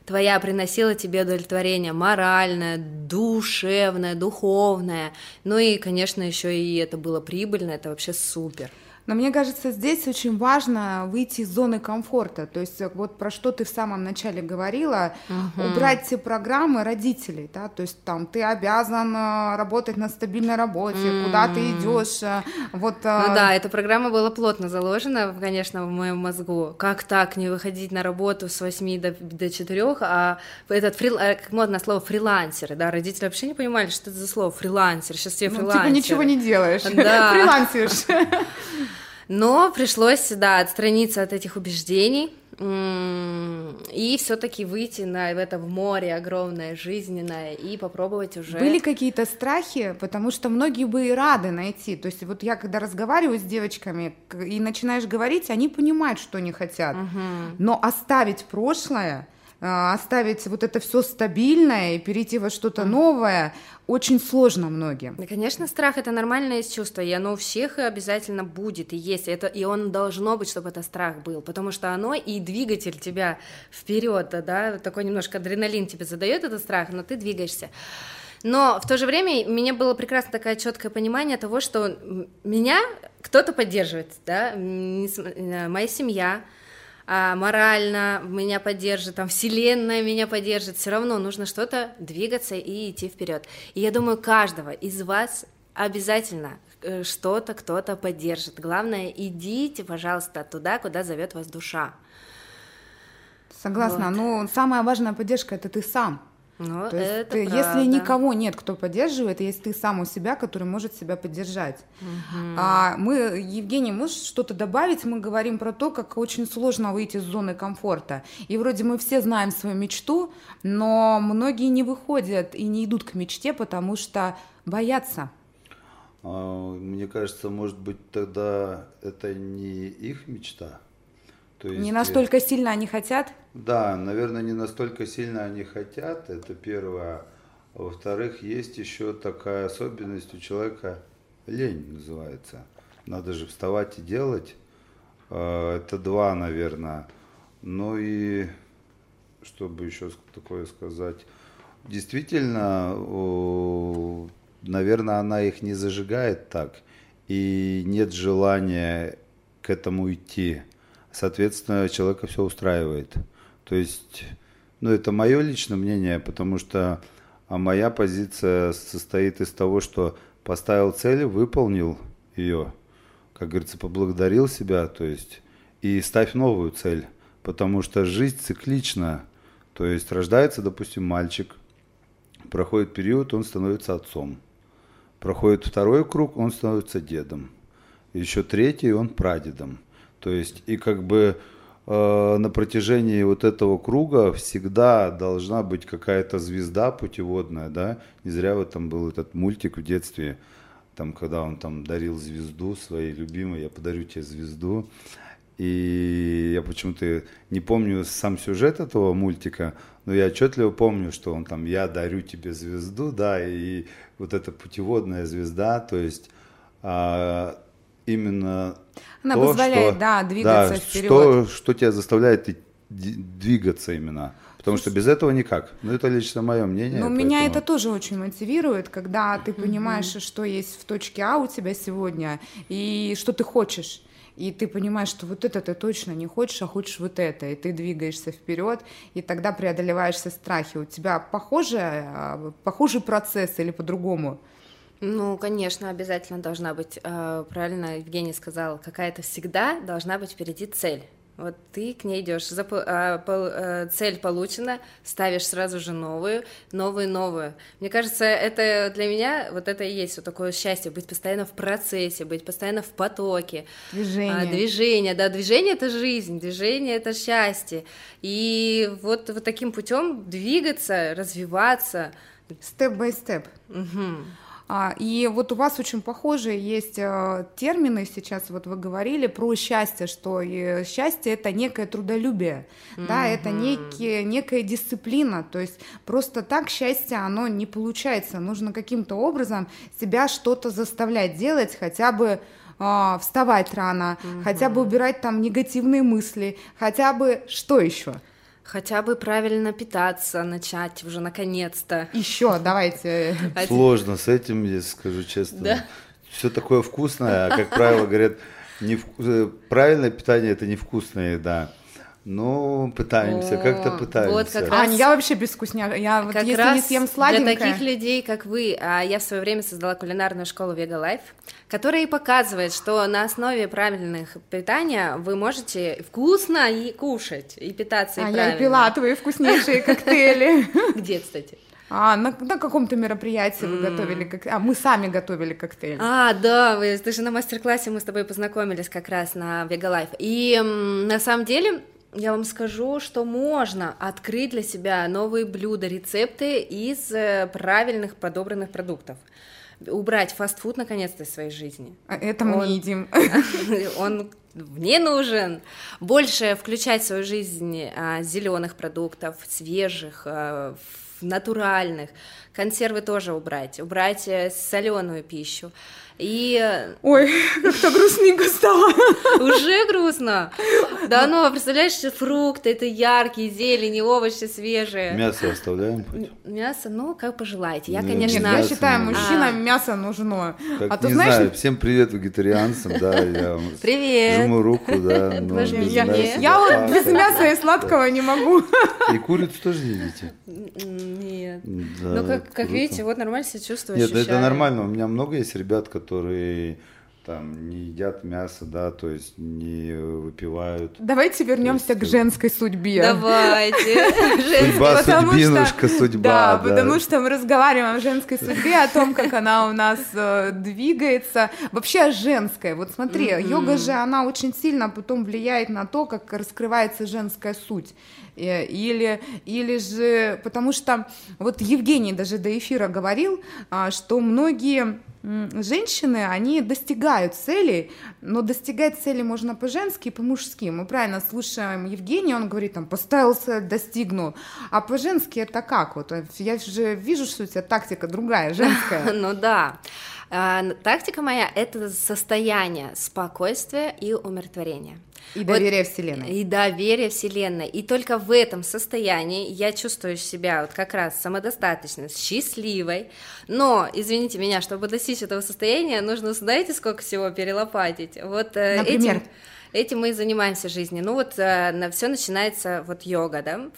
твоя приносила тебе удовлетворение моральное, душевное, духовное, ну и, конечно, еще и это было прибыльно, это вообще супер. Но мне кажется, здесь очень важно выйти из зоны комфорта. То есть э, вот про что ты в самом начале говорила, угу. убрать все программы родителей, да, то есть там ты обязан э, работать на стабильной работе, mm. куда ты идешь, э, вот. Ну да, эта программа была плотно заложена, конечно, в моем мозгу. Как так не выходить на работу с 8 до, до 4, а этот фрил, как модное слово фрилансеры, да, родители вообще не понимали, что это за слово фрилансер, сейчас все ну, фрилансеры. Типа ничего не делаешь, да. фрилансишь. Но пришлось, да, отстраниться от этих убеждений и все-таки выйти на в это в море огромное, жизненное и попробовать уже. Были какие-то страхи, потому что многие бы и рады найти. То есть вот я когда разговариваю с девочками и начинаешь говорить, они понимают, что они хотят, угу. но оставить прошлое оставить вот это все стабильное и перейти во что-то новое очень сложно многим. Да, конечно, страх это нормальное чувство, и оно у всех обязательно будет и есть, это и он должно быть, чтобы это страх был, потому что оно и двигатель тебя вперед, да, такой немножко адреналин тебе задает этот страх, но ты двигаешься. Но в то же время у меня было прекрасно такое четкое понимание того, что меня кто-то поддерживает, да, э, моя семья, а, морально меня поддержит, там вселенная меня поддержит, все равно нужно что-то двигаться и идти вперед. И я думаю, каждого из вас обязательно э, что-то кто-то поддержит. Главное, идите, пожалуйста, туда, куда зовет вас душа. Согласна. Вот. Ну, самая важная поддержка это ты сам. Ну, То есть это ты, если никого нет, кто поддерживает, есть ты сам у себя, который может себя поддержать. Угу. А мы, Евгений, можешь что-то добавить? Мы говорим про то, как очень сложно выйти из зоны комфорта. И вроде мы все знаем свою мечту, но многие не выходят и не идут к мечте, потому что боятся. А, мне кажется, может быть, тогда это не их мечта. То есть, не настолько сильно они хотят? Да, наверное, не настолько сильно они хотят, это первое. А во-вторых, есть еще такая особенность у человека, лень называется. Надо же вставать и делать. А, это два, наверное. Ну и, чтобы еще такое сказать, действительно, наверное, она их не зажигает так. И нет желания к этому идти соответственно, человека все устраивает. То есть, ну, это мое личное мнение, потому что а моя позиция состоит из того, что поставил цель, выполнил ее, как говорится, поблагодарил себя, то есть, и ставь новую цель, потому что жизнь циклична. То есть рождается, допустим, мальчик, проходит период, он становится отцом. Проходит второй круг, он становится дедом. Еще третий, он прадедом. То есть и как бы э, на протяжении вот этого круга всегда должна быть какая-то звезда путеводная, да. Не зря вот там был этот мультик в детстве, там, когда он там дарил звезду своей любимой, я подарю тебе звезду. И я почему-то не помню сам сюжет этого мультика, но я отчетливо помню, что он там «я дарю тебе звезду», да, и вот эта путеводная звезда, то есть а, именно она то, позволяет, что, да, двигаться да, вперед. Что, что тебя заставляет двигаться именно. Потому что без этого никак. Ну, это лично мое мнение. Но поэтому... меня это тоже очень мотивирует, когда ты понимаешь, mm-hmm. что есть в точке А у тебя сегодня, и что ты хочешь. И ты понимаешь, что вот это ты точно не хочешь, а хочешь вот это, и ты двигаешься вперед, и тогда преодолеваешь все страхи. У тебя похожий, а, похожий процесс или по-другому? Ну, конечно, обязательно должна быть, э, правильно Евгений сказал, какая-то всегда должна быть впереди цель. Вот ты к ней идешь, Зап... а, по... а, цель получена, ставишь сразу же новую, новую, новую. Мне кажется, это для меня вот это и есть вот такое счастье, быть постоянно в процессе, быть постоянно в потоке. Движение. А, движение, да, движение это жизнь, движение это счастье. И вот, вот таким путем двигаться, развиваться. Step by step. Угу. А, и вот у вас очень похожие есть э, термины сейчас, вот вы говорили про счастье, что счастье это некое трудолюбие, mm-hmm. да, это некие, некая дисциплина, то есть просто так счастье оно не получается, нужно каким-то образом себя что-то заставлять делать, хотя бы а, вставать рано, угу. хотя бы убирать там негативные мысли, хотя бы что еще? Хотя бы правильно питаться, начать уже наконец-то. Еще, давайте. Сложно с этим, я скажу честно. Да? Все такое вкусное, а, как правило, говорят, Не э, Правильное питание – это невкусная еда. Ну, пытаемся, О, как-то пытаемся. Вот как раз... Я вообще без вкусняшек. Я вот как если раз не съем сладенькое... Для таких людей, как вы, а я в свое время создала кулинарную школу Vega Life, которая и показывает, что на основе правильных питания вы можете вкусно и кушать, и питаться, и а правильно. я и пила твои вкуснейшие коктейли. Где, кстати? А, на, на каком-то мероприятии mm. вы готовили, как... а мы сами готовили коктейль. А, да, вы, ты же на мастер-классе мы с тобой познакомились как раз на Vega Life. И на самом деле я вам скажу, что можно открыть для себя новые блюда, рецепты из э, правильных подобранных продуктов. Убрать фастфуд наконец-то из своей жизни. А это мы он, не едим. Он мне нужен. Больше включать в свою жизнь а, зеленых продуктов, свежих, а, натуральных. Консервы тоже убрать. Убрать э, соленую пищу. И... Ой, как-то грустненько стало. Уже грустно. Да ну, представляешь, фрукты, это яркие, зелени, овощи свежие. Мясо оставляем? Мясо, ну, как пожелаете. Я, конечно... Нет, я считаю, мужчинам мясо нужно. Как, а ты не знаешь... знаю, всем привет вегетарианцам, да, я привет. жму руку, да. Но я, я вот без мяса и сладкого не могу. И курицу тоже не едите? Нет. Да, ну, как, как видите, вот нормально себя чувствую, Нет, это нормально. У меня много есть ребят, которые там не едят мясо, да, то есть не выпивают. Давайте вернемся есть, к женской судьбе. Давайте. Судьба, судьбинушка, судьба. Да, потому что мы разговариваем о женской судьбе, о том, как она у нас э, двигается. Вообще о женской. Вот смотри, йога же, она очень сильно потом влияет на то, как раскрывается женская суть. Э, или, или же, потому что вот Евгений даже до эфира говорил, а, что многие женщины, они достигают целей, но достигать цели можно по-женски и по-мужски. Мы правильно слушаем Евгения, он говорит, там, поставил цель, достигнул. А по-женски это как? Вот я же вижу, что у тебя тактика другая, женская. Ну да. А, тактика моя – это состояние спокойствия и умиротворения. И доверие вот, Вселенной. И доверие Вселенной. И только в этом состоянии я чувствую себя вот как раз самодостаточной, счастливой. Но, извините меня, чтобы достичь этого состояния, нужно, знаете, сколько всего перелопатить? Вот э, Например? Этим, этим мы и занимаемся в жизни. Ну вот э, все начинается вот йога, да,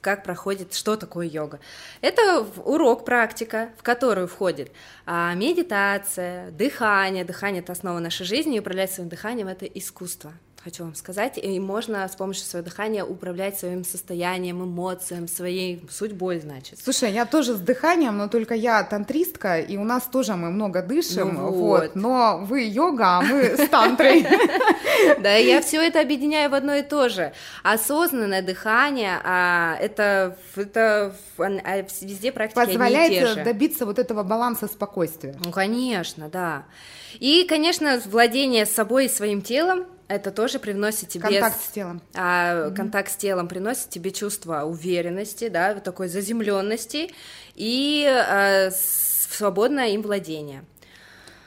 как проходит, что такое йога. Это урок, практика, в которую входит а, медитация, дыхание. Дыхание – это основа нашей жизни, и управлять своим дыханием – это искусство хочу вам сказать. И можно с помощью своего дыхания управлять своим состоянием, эмоциям, своей судьбой, значит. Слушай, я тоже с дыханием, но только я тантристка, и у нас тоже мы много дышим, ну вот. вот. Но вы йога, а мы с тантрой. Да, я все это объединяю в одно и то же. Осознанное дыхание, а это, это а везде практики Позволяет добиться вот этого баланса спокойствия. Ну, конечно, да. И, конечно, владение собой и своим телом, это тоже привносит тебе... Контакт с телом. А, mm Контакт с телом приносит тебе чувство уверенности, да, такой заземленности и а, свободное им владение.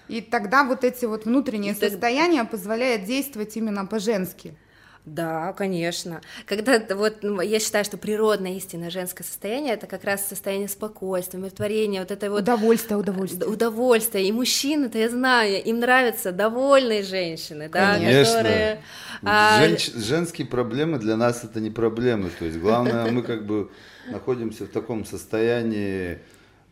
И тогда вот эти вот внутренние и состояния так... позволяют действовать именно по-женски. Да, конечно. Когда вот ну, я считаю, что природное истинное женское состояние это как раз состояние спокойствия, умиротворения, вот это вот удовольствие, удовольствие, удовольствие. И мужчины-то я знаю, им нравятся довольные женщины, да, конечно. которые а... Женщ... женские проблемы для нас это не проблемы, то есть главное мы как бы находимся в таком состоянии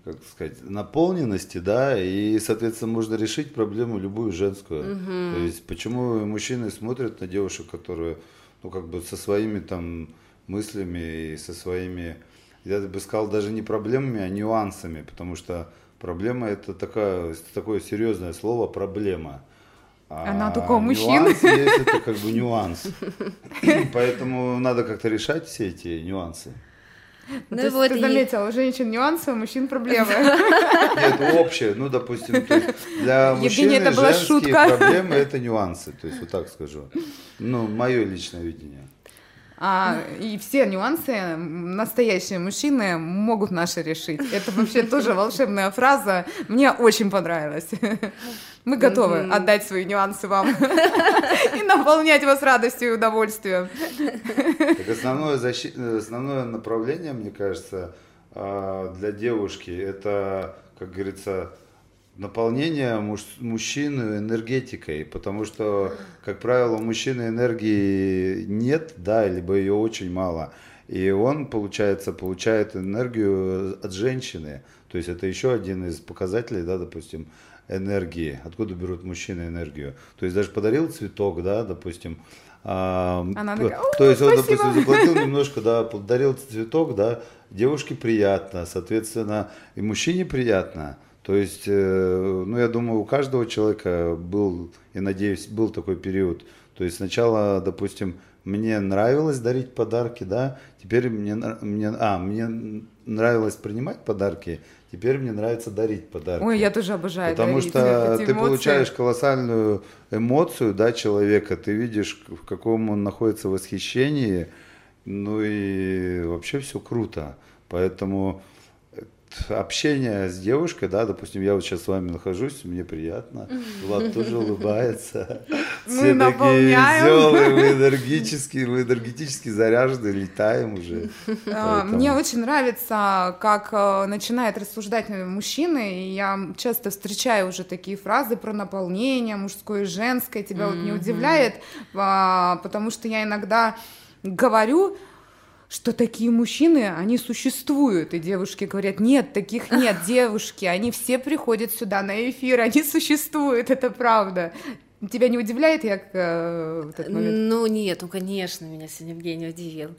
как сказать, наполненности, да, и, соответственно, можно решить проблему любую женскую. Угу. То есть, почему мужчины смотрят на девушек, которые, ну, как бы со своими там мыслями и со своими, я бы сказал, даже не проблемами, а нюансами, потому что проблема это такая, такое серьезное слово проблема. А Она только у мужчин. Нюанс есть, это как бы нюанс. Поэтому надо как-то решать все эти нюансы. Ну, То есть вот ты и... заметила, у женщин нюансы, у мужчин проблемы. Нет, общее, ну, допустим, для мужчин это была женские шутка. проблемы – это нюансы, то есть вот так скажу. Ну, мое личное видение. А, и все нюансы настоящие мужчины могут наши решить. Это вообще тоже волшебная фраза. Мне очень понравилось. Мы готовы mm-hmm. отдать свои нюансы вам и наполнять вас радостью и удовольствием. Так основное, защи... основное направление, мне кажется, а, для девушки это, как говорится, наполнение муж, мужчины энергетикой, потому что, как правило, у мужчины энергии нет, да, либо ее очень мало. И он, получается, получает энергию от женщины. То есть это еще один из показателей, да, допустим, энергии. Откуда берут мужчины энергию? То есть даже подарил цветок, да, допустим, а, Она такая, то есть он, допустим, заплатил немножко, да, подарил цветок, да, девушке приятно, соответственно, и мужчине приятно. То есть, э, ну, я думаю, у каждого человека был, и надеюсь, был такой период. То есть сначала, допустим, мне нравилось дарить подарки, да, теперь мне, мне, а, мне нравилось принимать подарки, теперь мне нравится дарить подарки. Ой, я тоже обожаю Потому дарить что ты эмоции. получаешь колоссальную эмоцию, да, человека, ты видишь, в каком он находится восхищении, ну и вообще все круто. Поэтому общение с девушкой, да, допустим, я вот сейчас с вами нахожусь, мне приятно, Влад тоже улыбается, все такие веселые, мы энергические, мы энергетически заряжены, летаем уже. А, мне очень нравится, как э, начинает рассуждать мужчины, и я часто встречаю уже такие фразы про наполнение мужское и женское, тебя вот не удивляет, а, потому что я иногда говорю, что такие мужчины, они существуют. И девушки говорят, нет, таких нет, девушки, они все приходят сюда на эфир, они существуют, это правда. Тебя не удивляет, я э, в этот момент? Ну нет, ну конечно, меня сегодня Евгений удивил.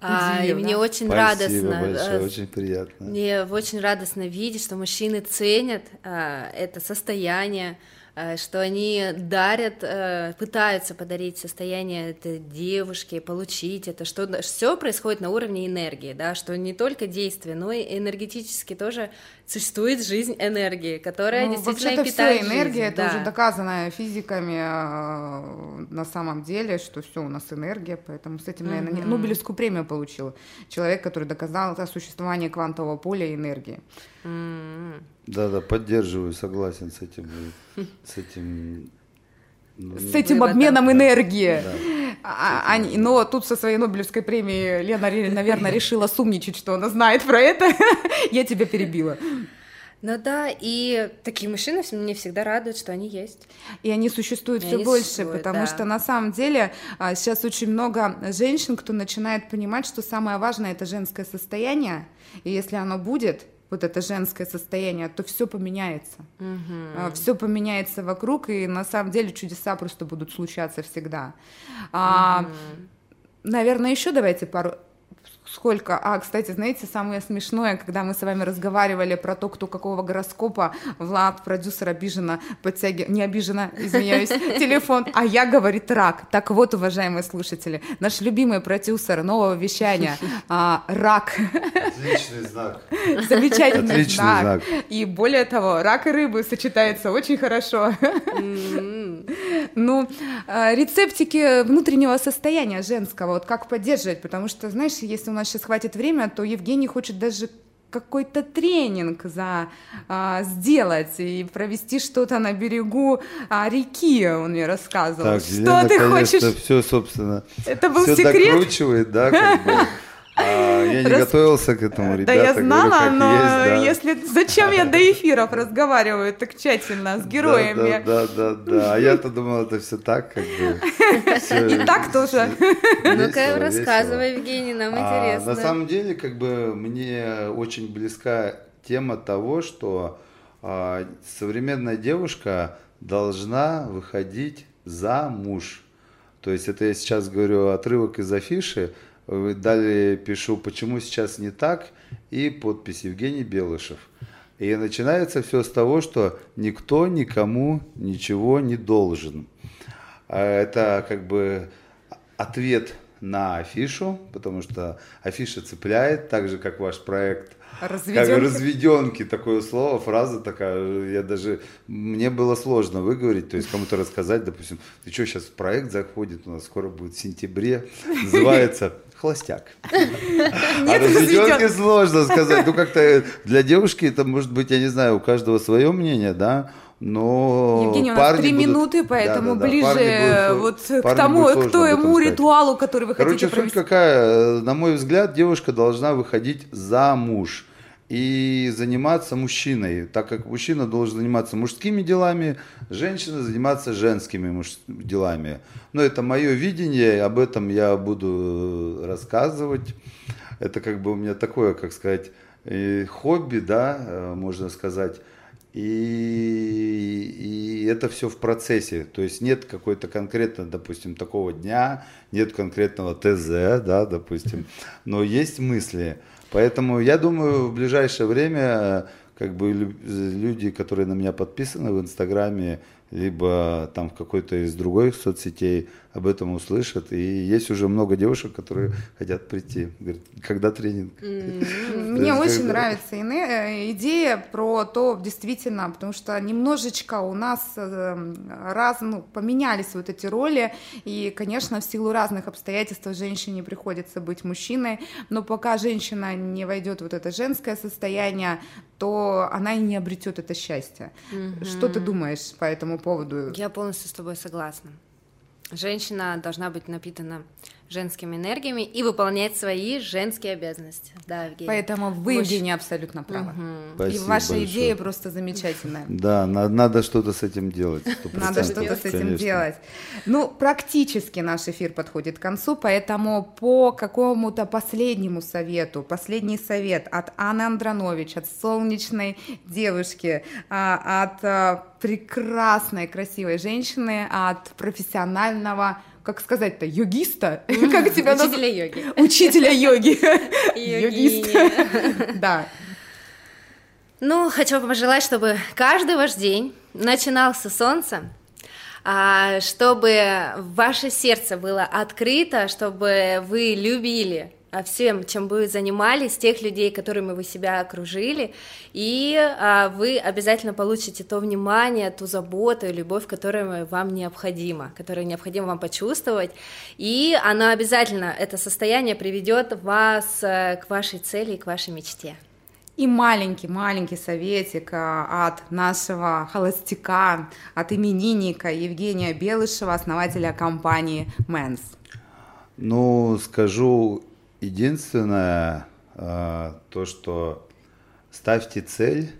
А, и мне очень Спасибо радостно. Большое, очень приятно. Мне очень радостно видеть, что мужчины ценят а, это состояние Э, что они дарят, э, пытаются подарить состояние этой девушке, получить это, что все происходит на уровне энергии, да, что не только действие, но и энергетически тоже существует жизнь энергии, которая ну, действительно питает все энергия, жизнь, это да. уже доказано физиками э, на самом деле, что все у нас энергия, поэтому с этим, наверное, mm-hmm. Нобелевскую премию получил человек, который доказал существование квантового поля и энергии. Mm-hmm. Да, да, поддерживаю, согласен с этим, с этим ну, с этим обменом энергии. Да. А, а, но тут со своей Нобелевской премией Лена, наверное, решила сумничать, что она знает про это. Я тебя перебила. Ну да, и такие мужчины мне всегда радуют, что они есть. И они существуют все больше, существуют, потому да. что на самом деле а, сейчас очень много женщин, кто начинает понимать, что самое важное это женское состояние, и если оно будет, вот это женское состояние, то все поменяется. Угу. Все поменяется вокруг, и на самом деле чудеса просто будут случаться всегда. Угу. А, наверное, еще давайте пару сколько... А, кстати, знаете, самое смешное, когда мы с вами разговаривали про то, кто какого гороскопа, Влад, продюсер, обиженно подтягивает... Не обиженно, извиняюсь, телефон, а я, говорит, рак. Так вот, уважаемые слушатели, наш любимый продюсер нового вещания, а, рак. Отличный знак. Замечательный Отличный знак. знак. И более того, рак и рыбы сочетаются очень хорошо. Ну, а, рецептики внутреннего состояния женского, вот как поддерживать, потому что, знаешь, если у нас сейчас хватит время, то Евгений хочет даже какой-то тренинг за а, сделать и провести что-то на берегу а, реки, он мне рассказывал. Так, что Елена, ты хочешь? Все, собственно, это был все секрет. докручивает, да, как бы. А, я не Рас... готовился к этому, ребята. Да я знала, говорю, но есть, да. если зачем я до эфиров разговариваю так тщательно с героями? Да, да, да, да. А я-то думал, это все так, как бы. И так тоже. Ну-ка, рассказывай, Евгений, нам а, интересно. На самом деле, как бы мне очень близка тема того, что а, современная девушка должна выходить за муж. То есть это я сейчас говорю отрывок из афиши, Далее пишу, почему сейчас не так, и подпись Евгений Белышев. И начинается все с того, что никто никому ничего не должен. А это как бы ответ на афишу, потому что афиша цепляет, так же как ваш проект. Разведенки. Как разведенки, такое слово, фраза такая, я даже, мне было сложно выговорить, то есть кому-то рассказать, допустим, ты что, сейчас проект заходит, у нас скоро будет в сентябре, называется холостяк. А разведенки сложно сказать, ну как-то для девушки это может быть, я не знаю, у каждого свое мнение, да, но Евгений, у нас три будут... минуты, поэтому да, да, да. ближе будут... вот к тому, к тому ритуалу, который вы Короче, хотите провести. Короче, суть какая, на мой взгляд, девушка должна выходить замуж. и заниматься мужчиной, так как мужчина должен заниматься мужскими делами, женщина заниматься женскими муж... делами. Но это мое видение, об этом я буду рассказывать. Это как бы у меня такое, как сказать, э, хобби, да, э, можно сказать. И, и это все в процессе. То есть нет какой-то конкретно, допустим, такого дня, нет конкретного ТЗ, да, допустим, но есть мысли. Поэтому я думаю, в ближайшее время как бы люди, которые на меня подписаны в Инстаграме, либо там в какой-то из других соцсетей об этом услышат. И есть уже много девушек, которые хотят прийти. Говорят, когда тренинг? Мне очень нравится э, идея про то, действительно, потому что немножечко у нас э, раз, ну, поменялись вот эти роли, и, конечно, в силу разных обстоятельств женщине приходится быть мужчиной, но пока женщина не войдет в вот это женское состояние, то она и не обретет это счастье. Mm-hmm. Что ты думаешь по этому поводу? Я полностью с тобой согласна. Женщина должна быть напитана женскими энергиями и выполнять свои женские обязанности. Да, Евгений. Поэтому вы, Очень... Евгения, абсолютно правы. Угу. и ваша большое. идея просто замечательная. Да, надо, надо что-то с этим делать. Надо что-то с этим Конечно. делать. Ну, практически наш эфир подходит к концу, поэтому по какому-то последнему совету, последний совет от Анны Андронович, от солнечной девушки, а, от а, прекрасной, красивой женщины, от профессионального как сказать-то, йогиста? Как тебя Учителя йоги. Учителя йоги. Йогист. Да. Ну, хочу пожелать, чтобы каждый ваш день начинался с солнца, чтобы ваше сердце было открыто, чтобы вы любили всем, чем вы занимались, тех людей, которыми вы себя окружили, и а, вы обязательно получите то внимание, ту заботу и любовь, которая вам необходима, которую необходимо вам почувствовать, и она обязательно, это состояние приведет вас э, к вашей цели и к вашей мечте. И маленький-маленький советик а, от нашего холостяка, от именинника Евгения Белышева, основателя компании Mens. Ну, скажу Единственное, а, то, что ставьте цель,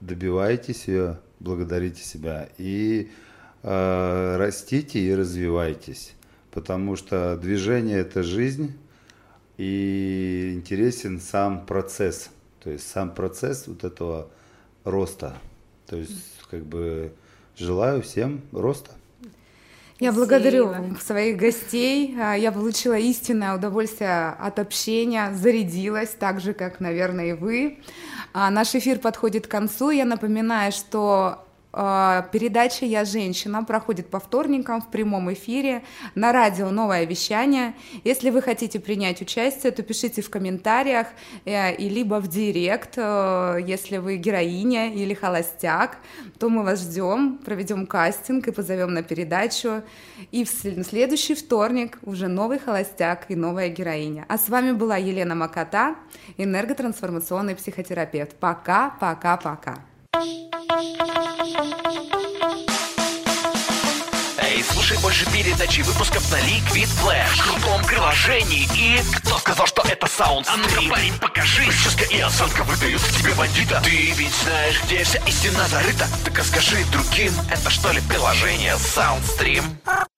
добивайтесь ее, благодарите себя. И а, растите и развивайтесь, потому что движение это жизнь и интересен сам процесс, то есть сам процесс вот этого роста, то есть как бы желаю всем роста. Я благодарю своих гостей. А, я получила истинное удовольствие от общения, зарядилась, так же, как, наверное, и вы. А, наш эфир подходит к концу. Я напоминаю, что передача «Я женщина» проходит по вторникам в прямом эфире на радио «Новое вещание». Если вы хотите принять участие, то пишите в комментариях э, и либо в директ, э, если вы героиня или холостяк, то мы вас ждем, проведем кастинг и позовем на передачу. И в следующий вторник уже новый холостяк и новая героиня. А с вами была Елена Макота, энерготрансформационный психотерапевт. Пока, пока, пока. Эй, слушай больше передачи выпусков на Liquid Flash. В крутом приложении. И... Кто сказал, что это саунд А ну-ка, парень, покажи. Прическа и осанка выдают к тебе бандита. Ты ведь знаешь, где вся истина зарыта. Так а скажи другим, это что ли приложение Soundstream?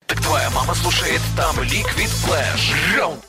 Так твоя мама слушает там Liquid Flash. Раунд